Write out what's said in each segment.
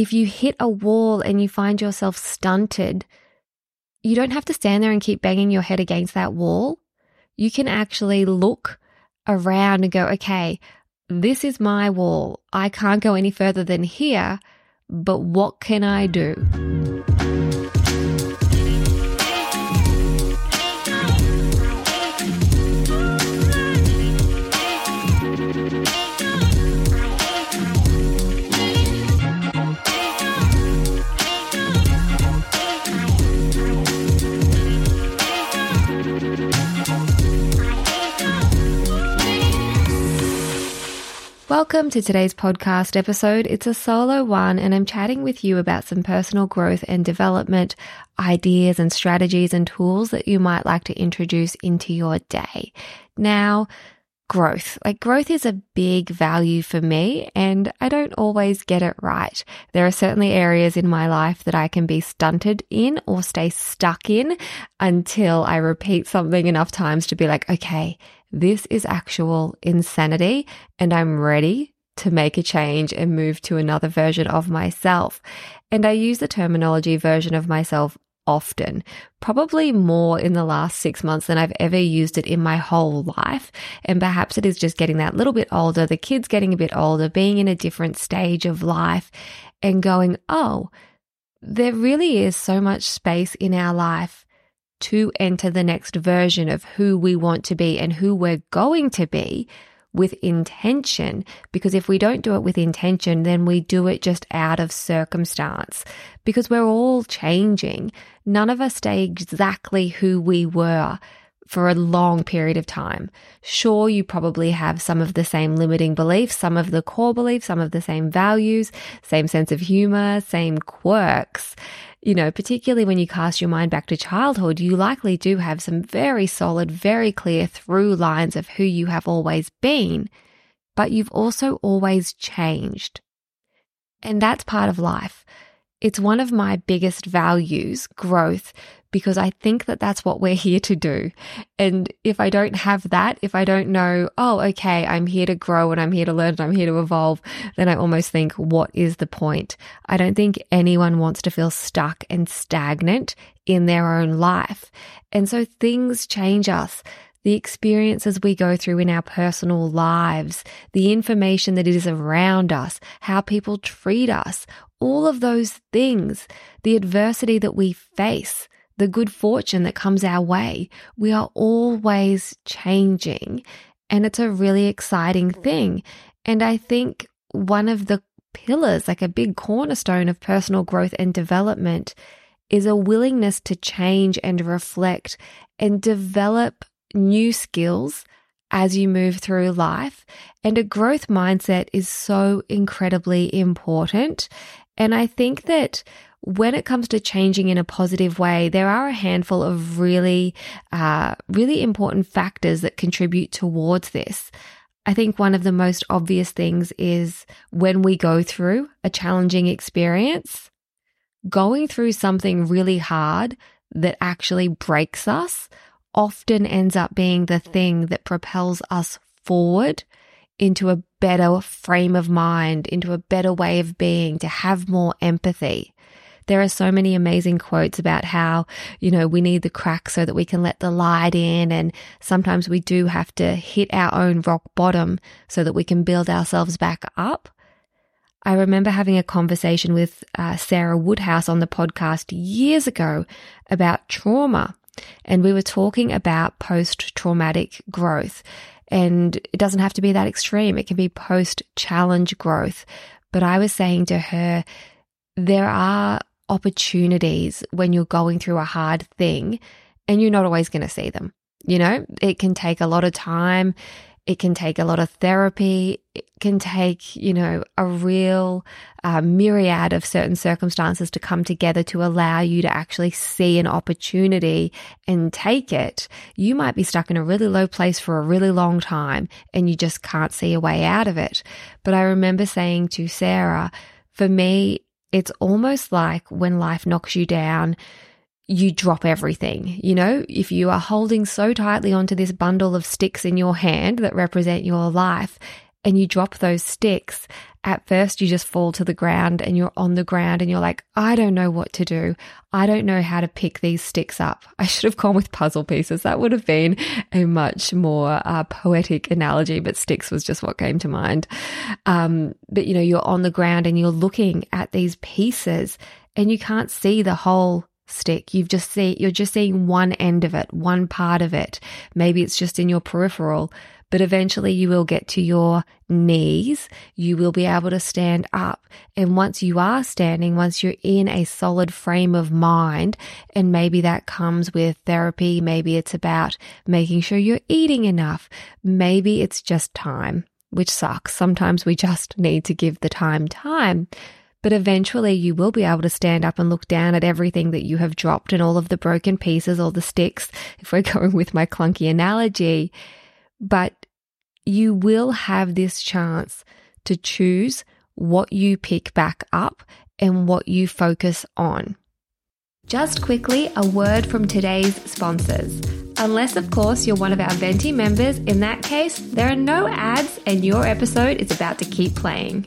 if you hit a wall and you find yourself stunted, you don't have to stand there and keep banging your head against that wall. You can actually look around and go, okay, this is my wall. I can't go any further than here, but what can I do? Welcome to today's podcast episode. It's a solo one, and I'm chatting with you about some personal growth and development ideas and strategies and tools that you might like to introduce into your day. Now, growth. Like growth is a big value for me and I don't always get it right. There are certainly areas in my life that I can be stunted in or stay stuck in until I repeat something enough times to be like, okay, this is actual insanity and I'm ready to make a change and move to another version of myself. And I use the terminology version of myself often, probably more in the last six months than I've ever used it in my whole life. And perhaps it is just getting that little bit older, the kids getting a bit older, being in a different stage of life and going, oh, there really is so much space in our life to enter the next version of who we want to be and who we're going to be with intention. Because if we don't do it with intention, then we do it just out of circumstance because we're all changing. None of us stay exactly who we were for a long period of time. Sure, you probably have some of the same limiting beliefs, some of the core beliefs, some of the same values, same sense of humor, same quirks you know, particularly when you cast your mind back to childhood, you likely do have some very solid, very clear through lines of who you have always been, but you've also always changed. And that's part of life. It's one of my biggest values, growth, because I think that that's what we're here to do. And if I don't have that, if I don't know, oh, okay, I'm here to grow and I'm here to learn and I'm here to evolve, then I almost think, what is the point? I don't think anyone wants to feel stuck and stagnant in their own life. And so things change us the experiences we go through in our personal lives, the information that is around us, how people treat us, all of those things, the adversity that we face, the good fortune that comes our way. We are always changing and it's a really exciting thing. And I think one of the pillars, like a big cornerstone of personal growth and development, is a willingness to change and reflect and develop new skills as you move through life. And a growth mindset is so incredibly important. And I think that when it comes to changing in a positive way, there are a handful of really, uh, really important factors that contribute towards this. I think one of the most obvious things is when we go through a challenging experience, going through something really hard that actually breaks us often ends up being the thing that propels us forward into a better frame of mind, into a better way of being, to have more empathy. There are so many amazing quotes about how, you know, we need the crack so that we can let the light in. And sometimes we do have to hit our own rock bottom so that we can build ourselves back up. I remember having a conversation with uh, Sarah Woodhouse on the podcast years ago about trauma. And we were talking about post traumatic growth. And it doesn't have to be that extreme, it can be post challenge growth. But I was saying to her, there are opportunities when you're going through a hard thing and you're not always going to see them. You know, it can take a lot of time. It can take a lot of therapy. It can take, you know, a real uh, myriad of certain circumstances to come together to allow you to actually see an opportunity and take it. You might be stuck in a really low place for a really long time and you just can't see a way out of it. But I remember saying to Sarah, for me, it's almost like when life knocks you down, you drop everything. You know, if you are holding so tightly onto this bundle of sticks in your hand that represent your life, and you drop those sticks, at first you just fall to the ground and you're on the ground and you're like, I don't know what to do. I don't know how to pick these sticks up. I should have gone with puzzle pieces. That would have been a much more uh, poetic analogy, but sticks was just what came to mind. Um, but you know, you're on the ground and you're looking at these pieces and you can't see the whole stick. You've just see you're just seeing one end of it, one part of it. Maybe it's just in your peripheral, but eventually you will get to your knees. You will be able to stand up. And once you are standing, once you're in a solid frame of mind, and maybe that comes with therapy, maybe it's about making sure you're eating enough. Maybe it's just time, which sucks. Sometimes we just need to give the time time. But eventually you will be able to stand up and look down at everything that you have dropped and all of the broken pieces or the sticks, if we're going with my clunky analogy. But you will have this chance to choose what you pick back up and what you focus on. Just quickly, a word from today's sponsors. Unless, of course, you're one of our Venti members, in that case, there are no ads and your episode is about to keep playing.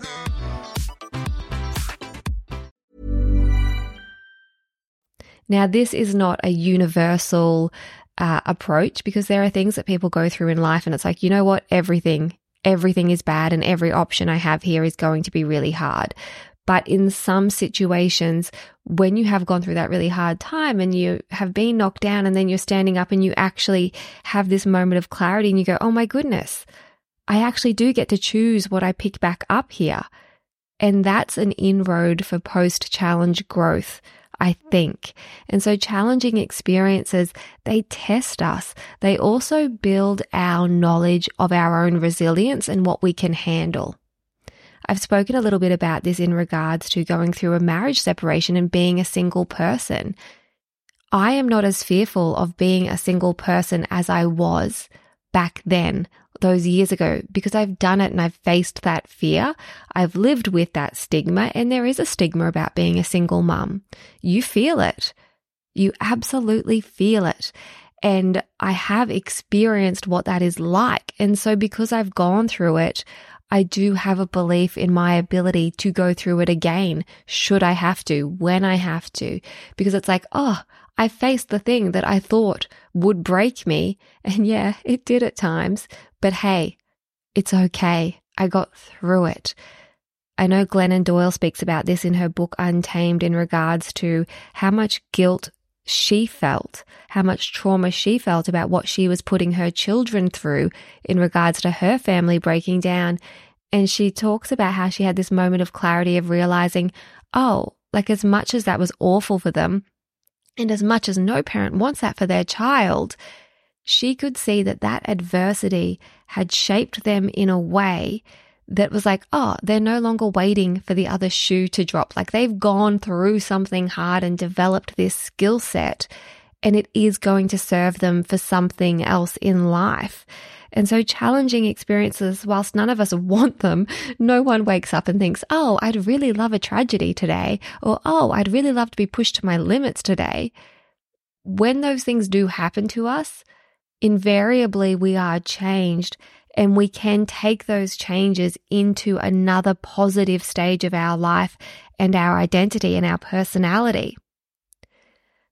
Now, this is not a universal uh, approach because there are things that people go through in life and it's like, you know what? Everything, everything is bad and every option I have here is going to be really hard. But in some situations, when you have gone through that really hard time and you have been knocked down and then you're standing up and you actually have this moment of clarity and you go, oh my goodness, I actually do get to choose what I pick back up here. And that's an inroad for post challenge growth I think. And so challenging experiences, they test us. They also build our knowledge of our own resilience and what we can handle. I've spoken a little bit about this in regards to going through a marriage separation and being a single person. I am not as fearful of being a single person as I was back then those years ago because I've done it and I've faced that fear. I've lived with that stigma, and there is a stigma about being a single mum. You feel it. You absolutely feel it. And I have experienced what that is like. And so, because I've gone through it, I do have a belief in my ability to go through it again, should I have to, when I have to, because it's like, oh, I faced the thing that I thought would break me. And yeah, it did at times. But hey, it's okay. I got through it. I know Glennon Doyle speaks about this in her book Untamed in regards to how much guilt she felt, how much trauma she felt about what she was putting her children through in regards to her family breaking down. And she talks about how she had this moment of clarity of realizing, oh, like as much as that was awful for them, and as much as no parent wants that for their child, she could see that that adversity had shaped them in a way that was like, oh, they're no longer waiting for the other shoe to drop. Like they've gone through something hard and developed this skill set, and it is going to serve them for something else in life. And so challenging experiences, whilst none of us want them, no one wakes up and thinks, oh, I'd really love a tragedy today, or oh, I'd really love to be pushed to my limits today. When those things do happen to us, invariably we are changed and we can take those changes into another positive stage of our life and our identity and our personality.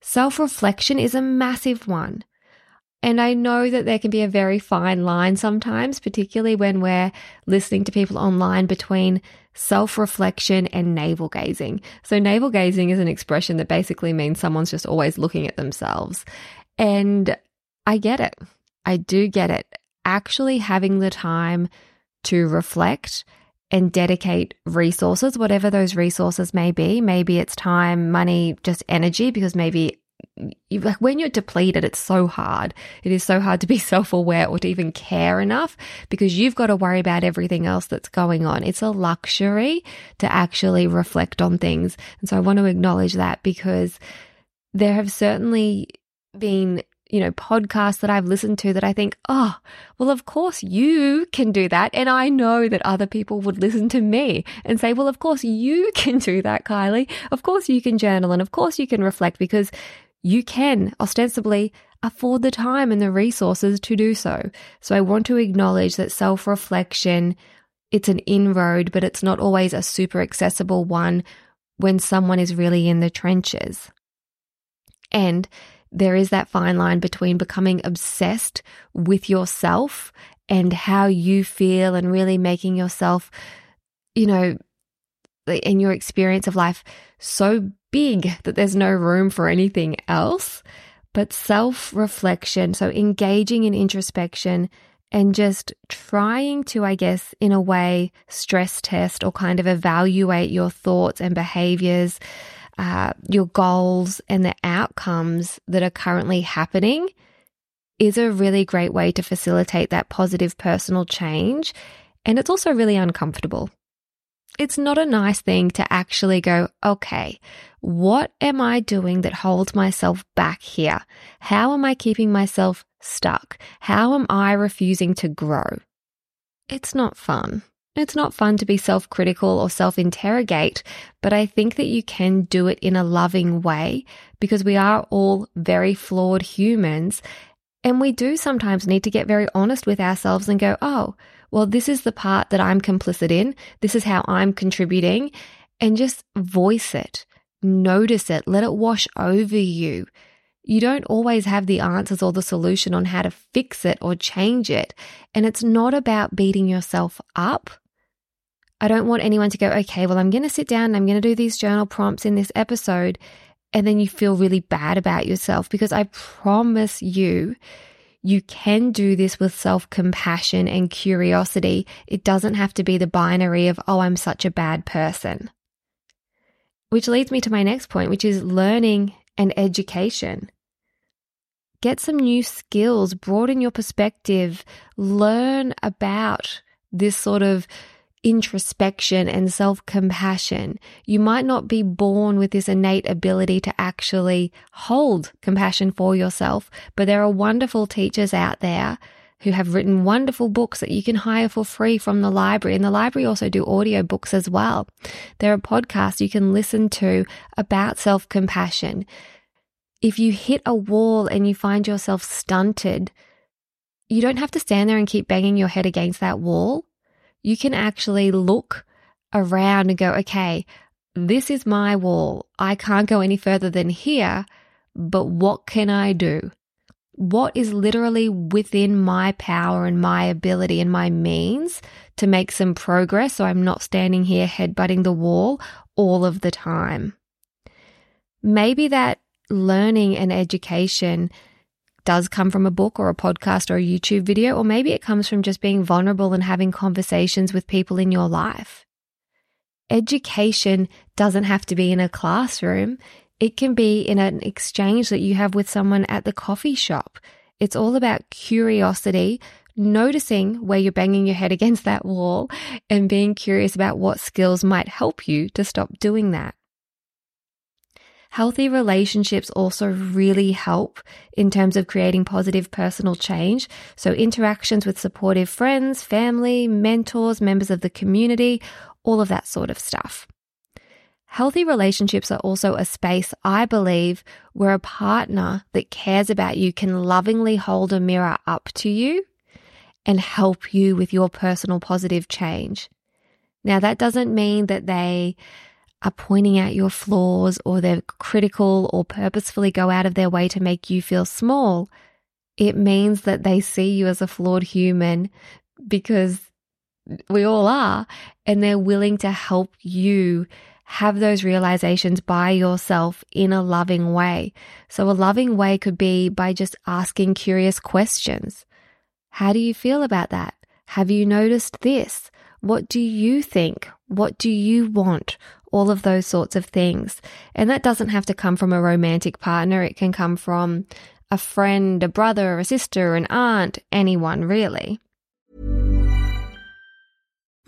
Self reflection is a massive one. And I know that there can be a very fine line sometimes, particularly when we're listening to people online between self reflection and navel gazing. So, navel gazing is an expression that basically means someone's just always looking at themselves. And I get it. I do get it. Actually, having the time to reflect and dedicate resources, whatever those resources may be. Maybe it's time, money, just energy, because maybe you, like when you're depleted, it's so hard. It is so hard to be self aware or to even care enough because you've got to worry about everything else that's going on. It's a luxury to actually reflect on things. And so I want to acknowledge that because there have certainly been you know, podcasts that I've listened to that I think, oh, well, of course you can do that. And I know that other people would listen to me and say, well, of course you can do that, Kylie. Of course you can journal and of course you can reflect because you can ostensibly afford the time and the resources to do so. So I want to acknowledge that self reflection, it's an inroad, but it's not always a super accessible one when someone is really in the trenches. And there is that fine line between becoming obsessed with yourself and how you feel and really making yourself, you know, in your experience of life so big that there's no room for anything else. But self reflection, so engaging in introspection and just trying to, I guess, in a way, stress test or kind of evaluate your thoughts and behaviors, uh, your goals, and the outcomes that are currently happening is a really great way to facilitate that positive personal change. And it's also really uncomfortable it's not a nice thing to actually go, okay, what am I doing that holds myself back here? How am I keeping myself stuck? How am I refusing to grow? It's not fun. It's not fun to be self critical or self interrogate, but I think that you can do it in a loving way because we are all very flawed humans. And we do sometimes need to get very honest with ourselves and go, oh, well, this is the part that I'm complicit in. This is how I'm contributing. And just voice it, notice it, let it wash over you. You don't always have the answers or the solution on how to fix it or change it. And it's not about beating yourself up. I don't want anyone to go, okay, well, I'm going to sit down and I'm going to do these journal prompts in this episode. And then you feel really bad about yourself because I promise you, you can do this with self compassion and curiosity. It doesn't have to be the binary of, oh, I'm such a bad person. Which leads me to my next point, which is learning and education. Get some new skills, broaden your perspective, learn about this sort of introspection and self compassion. You might not be born with this innate ability to actually hold compassion for yourself, but there are wonderful teachers out there who have written wonderful books that you can hire for free from the library. And the library also do audio books as well. There are podcasts you can listen to about self compassion. If you hit a wall and you find yourself stunted, you don't have to stand there and keep banging your head against that wall you can actually look around and go, okay, this is my wall. I can't go any further than here, but what can I do? What is literally within my power and my ability and my means to make some progress so I'm not standing here headbutting the wall all of the time? Maybe that learning and education does come from a book or a podcast or a YouTube video, or maybe it comes from just being vulnerable and having conversations with people in your life. Education doesn't have to be in a classroom. It can be in an exchange that you have with someone at the coffee shop. It's all about curiosity, noticing where you're banging your head against that wall, and being curious about what skills might help you to stop doing that. Healthy relationships also really help in terms of creating positive personal change. So, interactions with supportive friends, family, mentors, members of the community, all of that sort of stuff. Healthy relationships are also a space, I believe, where a partner that cares about you can lovingly hold a mirror up to you and help you with your personal positive change. Now, that doesn't mean that they are pointing out your flaws or they're critical or purposefully go out of their way to make you feel small, it means that they see you as a flawed human because we all are, and they're willing to help you have those realizations by yourself in a loving way. So, a loving way could be by just asking curious questions. How do you feel about that? Have you noticed this? What do you think? What do you want? All of those sorts of things. And that doesn't have to come from a romantic partner. It can come from a friend, a brother, a sister, an aunt, anyone really.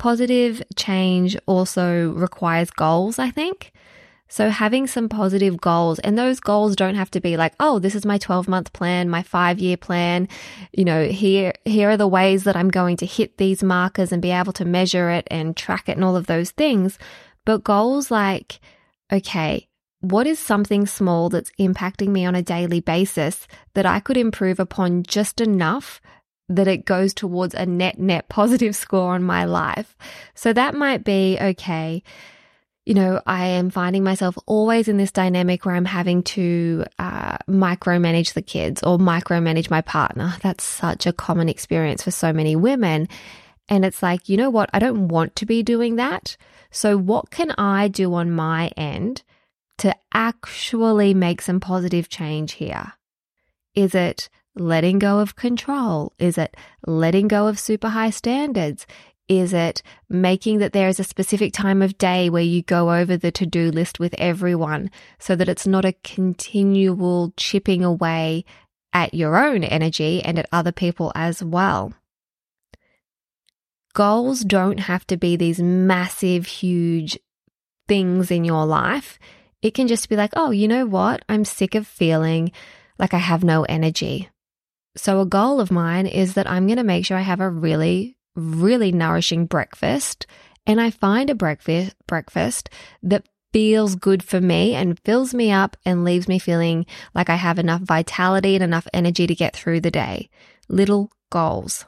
Positive change also requires goals, I think. So having some positive goals and those goals don't have to be like, oh, this is my 12 month plan, my five year plan. You know, here, here are the ways that I'm going to hit these markers and be able to measure it and track it and all of those things. But goals like, okay, what is something small that's impacting me on a daily basis that I could improve upon just enough that it goes towards a net, net positive score on my life. So that might be okay. You know, I am finding myself always in this dynamic where I'm having to uh, micromanage the kids or micromanage my partner. That's such a common experience for so many women. And it's like, you know what? I don't want to be doing that. So, what can I do on my end to actually make some positive change here? Is it letting go of control? Is it letting go of super high standards? Is it making that there is a specific time of day where you go over the to do list with everyone so that it's not a continual chipping away at your own energy and at other people as well? Goals don't have to be these massive, huge things in your life. It can just be like, oh, you know what? I'm sick of feeling like I have no energy. So, a goal of mine is that I'm going to make sure I have a really, really nourishing breakfast and I find a breakfast, breakfast that feels good for me and fills me up and leaves me feeling like I have enough vitality and enough energy to get through the day. Little goals.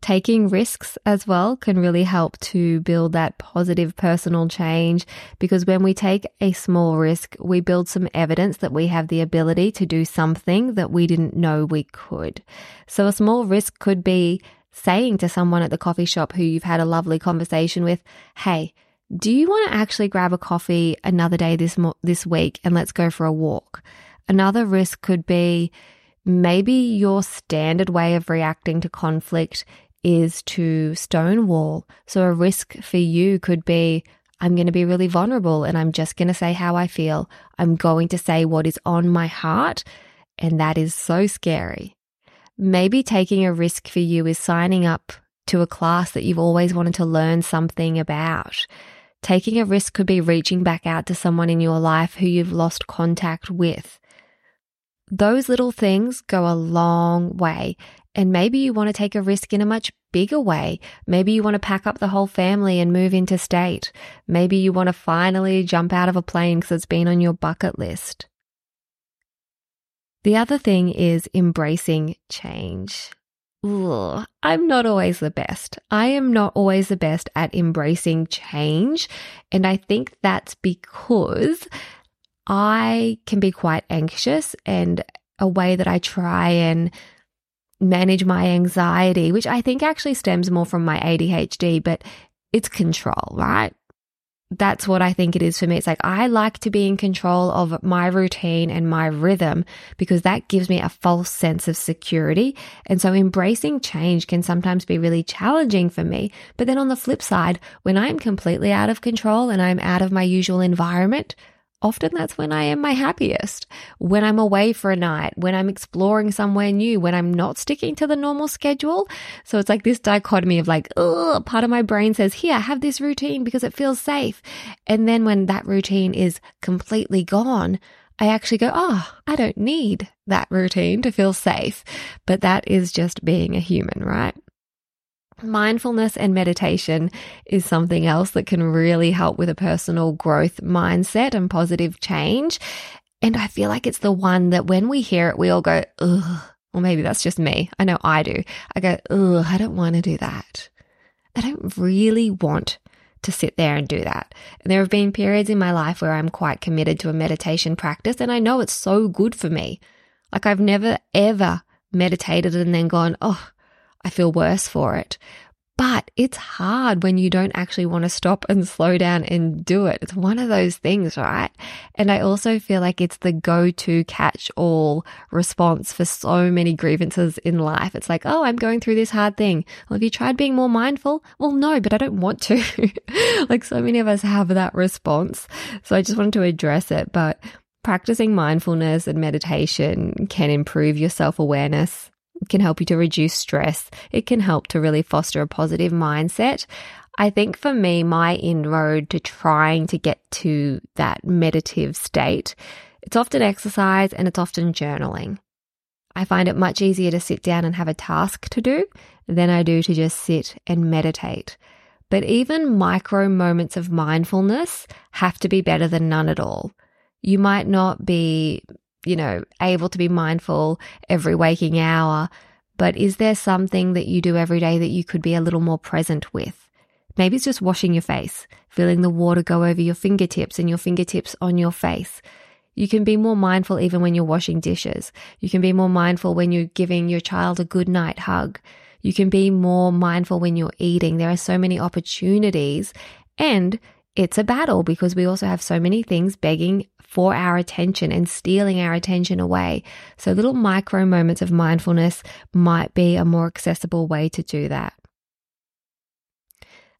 Taking risks as well can really help to build that positive personal change because when we take a small risk, we build some evidence that we have the ability to do something that we didn't know we could. So a small risk could be saying to someone at the coffee shop who you've had a lovely conversation with, Hey, do you want to actually grab a coffee another day this, mo- this week and let's go for a walk? Another risk could be maybe your standard way of reacting to conflict is to stonewall. So a risk for you could be I'm going to be really vulnerable and I'm just going to say how I feel. I'm going to say what is on my heart. And that is so scary. Maybe taking a risk for you is signing up to a class that you've always wanted to learn something about. Taking a risk could be reaching back out to someone in your life who you've lost contact with. Those little things go a long way and maybe you want to take a risk in a much bigger way. Maybe you want to pack up the whole family and move interstate. Maybe you want to finally jump out of a plane because it's been on your bucket list. The other thing is embracing change. Ugh, I'm not always the best. I am not always the best at embracing change. And I think that's because I can be quite anxious and a way that I try and manage my anxiety, which I think actually stems more from my ADHD, but it's control, right? That's what I think it is for me. It's like I like to be in control of my routine and my rhythm because that gives me a false sense of security. And so embracing change can sometimes be really challenging for me. But then on the flip side, when I'm completely out of control and I'm out of my usual environment, often that's when I am my happiest. When I'm away for a night, when I'm exploring somewhere new, when I'm not sticking to the normal schedule. So it's like this dichotomy of like, oh, part of my brain says, here, have this routine because it feels safe. And then when that routine is completely gone, I actually go, oh, I don't need that routine to feel safe. But that is just being a human, right? Mindfulness and meditation is something else that can really help with a personal growth mindset and positive change. And I feel like it's the one that when we hear it, we all go, ugh. Or maybe that's just me. I know I do. I go, ugh, I don't want to do that. I don't really want to sit there and do that. And there have been periods in my life where I'm quite committed to a meditation practice and I know it's so good for me. Like I've never ever meditated and then gone, oh, I feel worse for it. But it's hard when you don't actually want to stop and slow down and do it. It's one of those things, right? And I also feel like it's the go to catch all response for so many grievances in life. It's like, oh, I'm going through this hard thing. Well, have you tried being more mindful? Well, no, but I don't want to. like so many of us have that response. So I just wanted to address it. But practicing mindfulness and meditation can improve your self awareness can help you to reduce stress. It can help to really foster a positive mindset. I think for me, my inroad to trying to get to that meditative state, it's often exercise and it's often journaling. I find it much easier to sit down and have a task to do than I do to just sit and meditate. But even micro moments of mindfulness have to be better than none at all. You might not be you know, able to be mindful every waking hour. But is there something that you do every day that you could be a little more present with? Maybe it's just washing your face, feeling the water go over your fingertips and your fingertips on your face. You can be more mindful even when you're washing dishes. You can be more mindful when you're giving your child a good night hug. You can be more mindful when you're eating. There are so many opportunities and it's a battle because we also have so many things begging for our attention and stealing our attention away. So little micro moments of mindfulness might be a more accessible way to do that.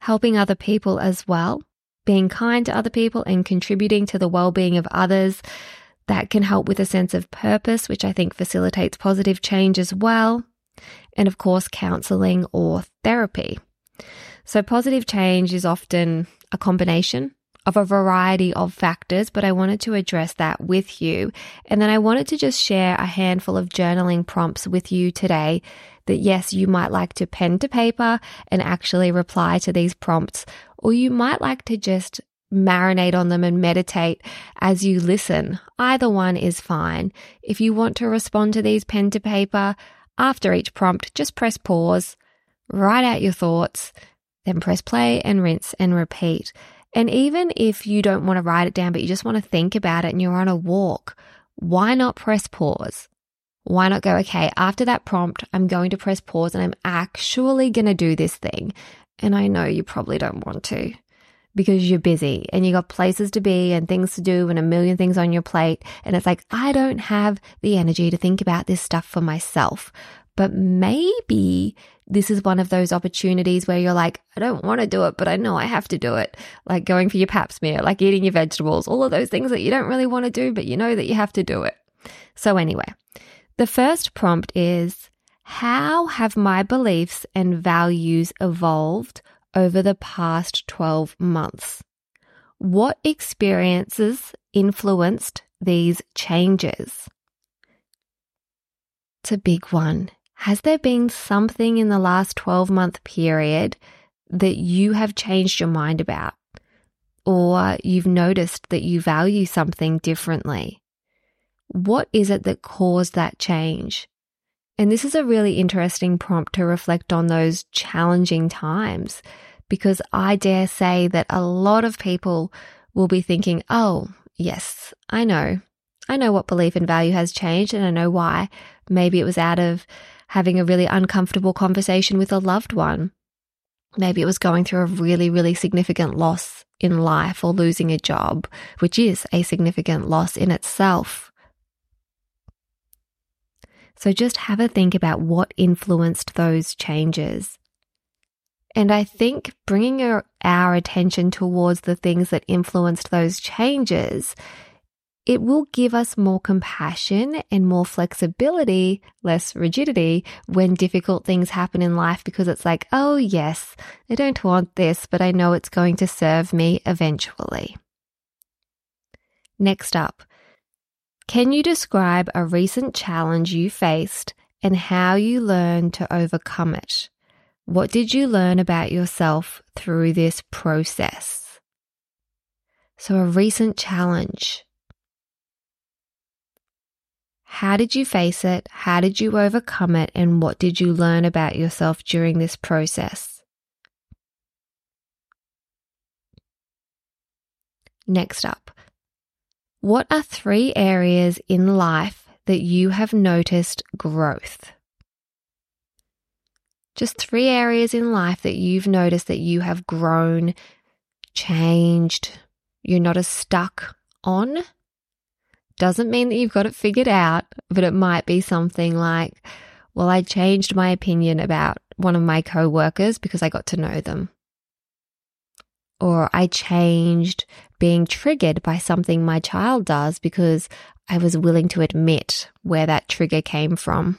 Helping other people as well, being kind to other people and contributing to the well-being of others. That can help with a sense of purpose, which I think facilitates positive change as well. And of course, counseling or therapy. So positive change is often a combination of a variety of factors, but I wanted to address that with you. And then I wanted to just share a handful of journaling prompts with you today that yes, you might like to pen to paper and actually reply to these prompts, or you might like to just marinate on them and meditate as you listen. Either one is fine. If you want to respond to these pen to paper after each prompt, just press pause, write out your thoughts, then press play and rinse and repeat. And even if you don't want to write it down, but you just want to think about it and you're on a walk, why not press pause? Why not go, okay, after that prompt, I'm going to press pause and I'm actually going to do this thing. And I know you probably don't want to because you're busy and you got places to be and things to do and a million things on your plate. And it's like, I don't have the energy to think about this stuff for myself. But maybe this is one of those opportunities where you're like, I don't want to do it, but I know I have to do it. Like going for your pap smear, like eating your vegetables, all of those things that you don't really want to do, but you know that you have to do it. So, anyway, the first prompt is How have my beliefs and values evolved over the past 12 months? What experiences influenced these changes? It's a big one. Has there been something in the last 12 month period that you have changed your mind about? Or you've noticed that you value something differently? What is it that caused that change? And this is a really interesting prompt to reflect on those challenging times because I dare say that a lot of people will be thinking, oh, yes, I know. I know what belief and value has changed and I know why. Maybe it was out of having a really uncomfortable conversation with a loved one. Maybe it was going through a really, really significant loss in life or losing a job, which is a significant loss in itself. So just have a think about what influenced those changes. And I think bringing our, attention towards the things that influenced those changes it will give us more compassion and more flexibility, less rigidity when difficult things happen in life because it's like, oh, yes, I don't want this, but I know it's going to serve me eventually. Next up, can you describe a recent challenge you faced and how you learned to overcome it? What did you learn about yourself through this process? So, a recent challenge. How did you face it? How did you overcome it? And what did you learn about yourself during this process? Next up, what are three areas in life that you have noticed growth? Just three areas in life that you've noticed that you have grown, changed, you're not as stuck on doesn't mean that you've got it figured out, but it might be something like, well, I changed my opinion about one of my coworkers because I got to know them. Or I changed being triggered by something my child does because I was willing to admit where that trigger came from.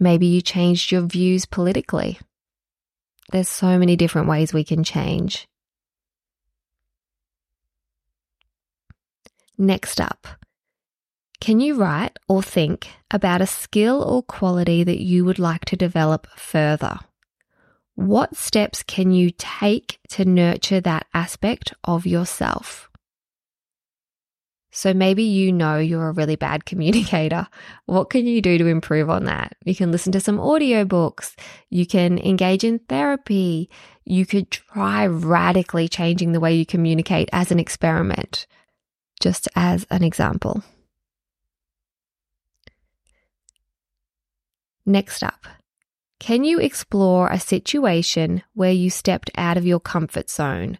Maybe you changed your views politically. There's so many different ways we can change. Next up, can you write or think about a skill or quality that you would like to develop further? What steps can you take to nurture that aspect of yourself? So maybe you know you're a really bad communicator. What can you do to improve on that? You can listen to some audiobooks. You can engage in therapy. You could try radically changing the way you communicate as an experiment, just as an example. Next up, can you explore a situation where you stepped out of your comfort zone?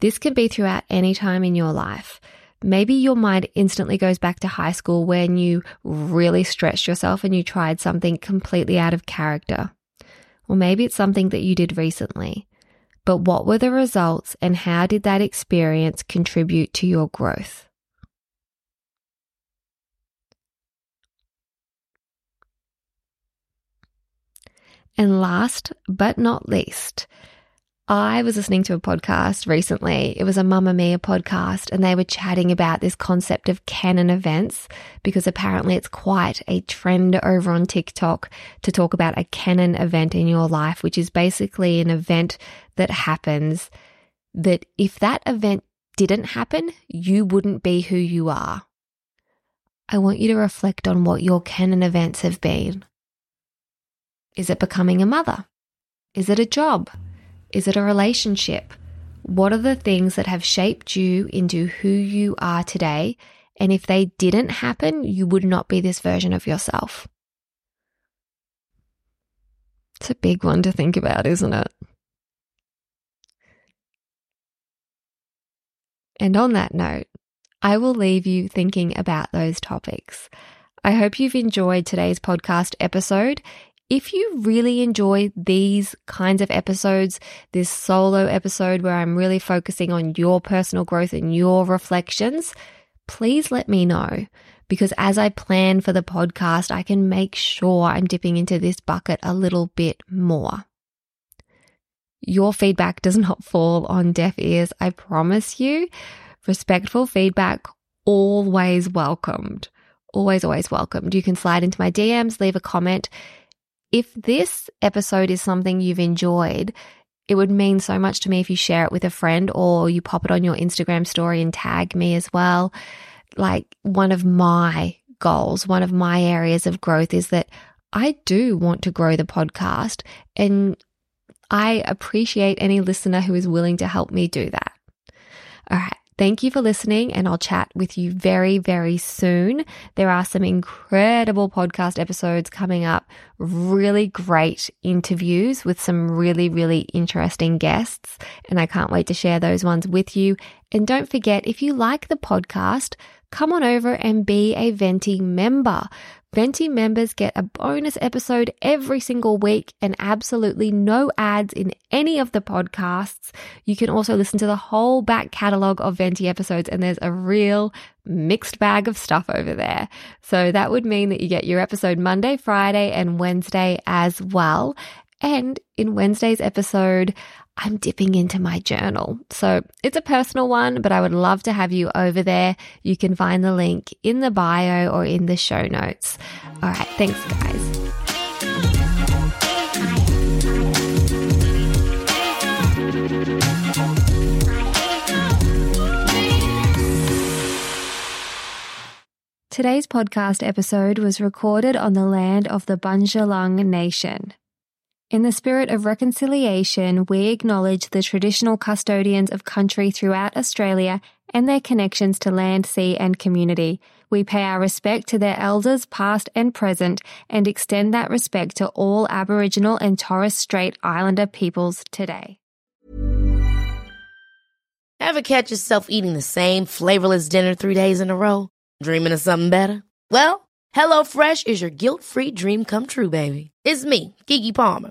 This can be throughout any time in your life. Maybe your mind instantly goes back to high school when you really stretched yourself and you tried something completely out of character. Or maybe it's something that you did recently. But what were the results and how did that experience contribute to your growth? And last but not least, I was listening to a podcast recently. It was a Mamamia podcast, and they were chatting about this concept of canon events because apparently it's quite a trend over on TikTok to talk about a canon event in your life, which is basically an event that happens that if that event didn't happen, you wouldn't be who you are. I want you to reflect on what your canon events have been. Is it becoming a mother? Is it a job? Is it a relationship? What are the things that have shaped you into who you are today? And if they didn't happen, you would not be this version of yourself. It's a big one to think about, isn't it? And on that note, I will leave you thinking about those topics. I hope you've enjoyed today's podcast episode. If you really enjoy these kinds of episodes, this solo episode where I'm really focusing on your personal growth and your reflections, please let me know. Because as I plan for the podcast, I can make sure I'm dipping into this bucket a little bit more. Your feedback does not fall on deaf ears, I promise you. Respectful feedback, always welcomed. Always, always welcomed. You can slide into my DMs, leave a comment. If this episode is something you've enjoyed, it would mean so much to me if you share it with a friend or you pop it on your Instagram story and tag me as well. Like one of my goals, one of my areas of growth is that I do want to grow the podcast and I appreciate any listener who is willing to help me do that. All right. Thank you for listening, and I'll chat with you very, very soon. There are some incredible podcast episodes coming up, really great interviews with some really, really interesting guests, and I can't wait to share those ones with you. And don't forget, if you like the podcast, come on over and be a Venti member. Venti members get a bonus episode every single week and absolutely no ads in any of the podcasts. You can also listen to the whole back catalogue of Venti episodes, and there's a real mixed bag of stuff over there. So that would mean that you get your episode Monday, Friday, and Wednesday as well. And in Wednesday's episode, I'm dipping into my journal. So it's a personal one, but I would love to have you over there. You can find the link in the bio or in the show notes. All right. Thanks, guys. Today's podcast episode was recorded on the land of the Bundjalung Nation. In the spirit of reconciliation, we acknowledge the traditional custodians of country throughout Australia and their connections to land, sea, and community. We pay our respect to their elders, past and present, and extend that respect to all Aboriginal and Torres Strait Islander peoples today. Ever catch yourself eating the same flavorless dinner three days in a row? Dreaming of something better? Well, HelloFresh is your guilt free dream come true, baby. It's me, Keke Palmer.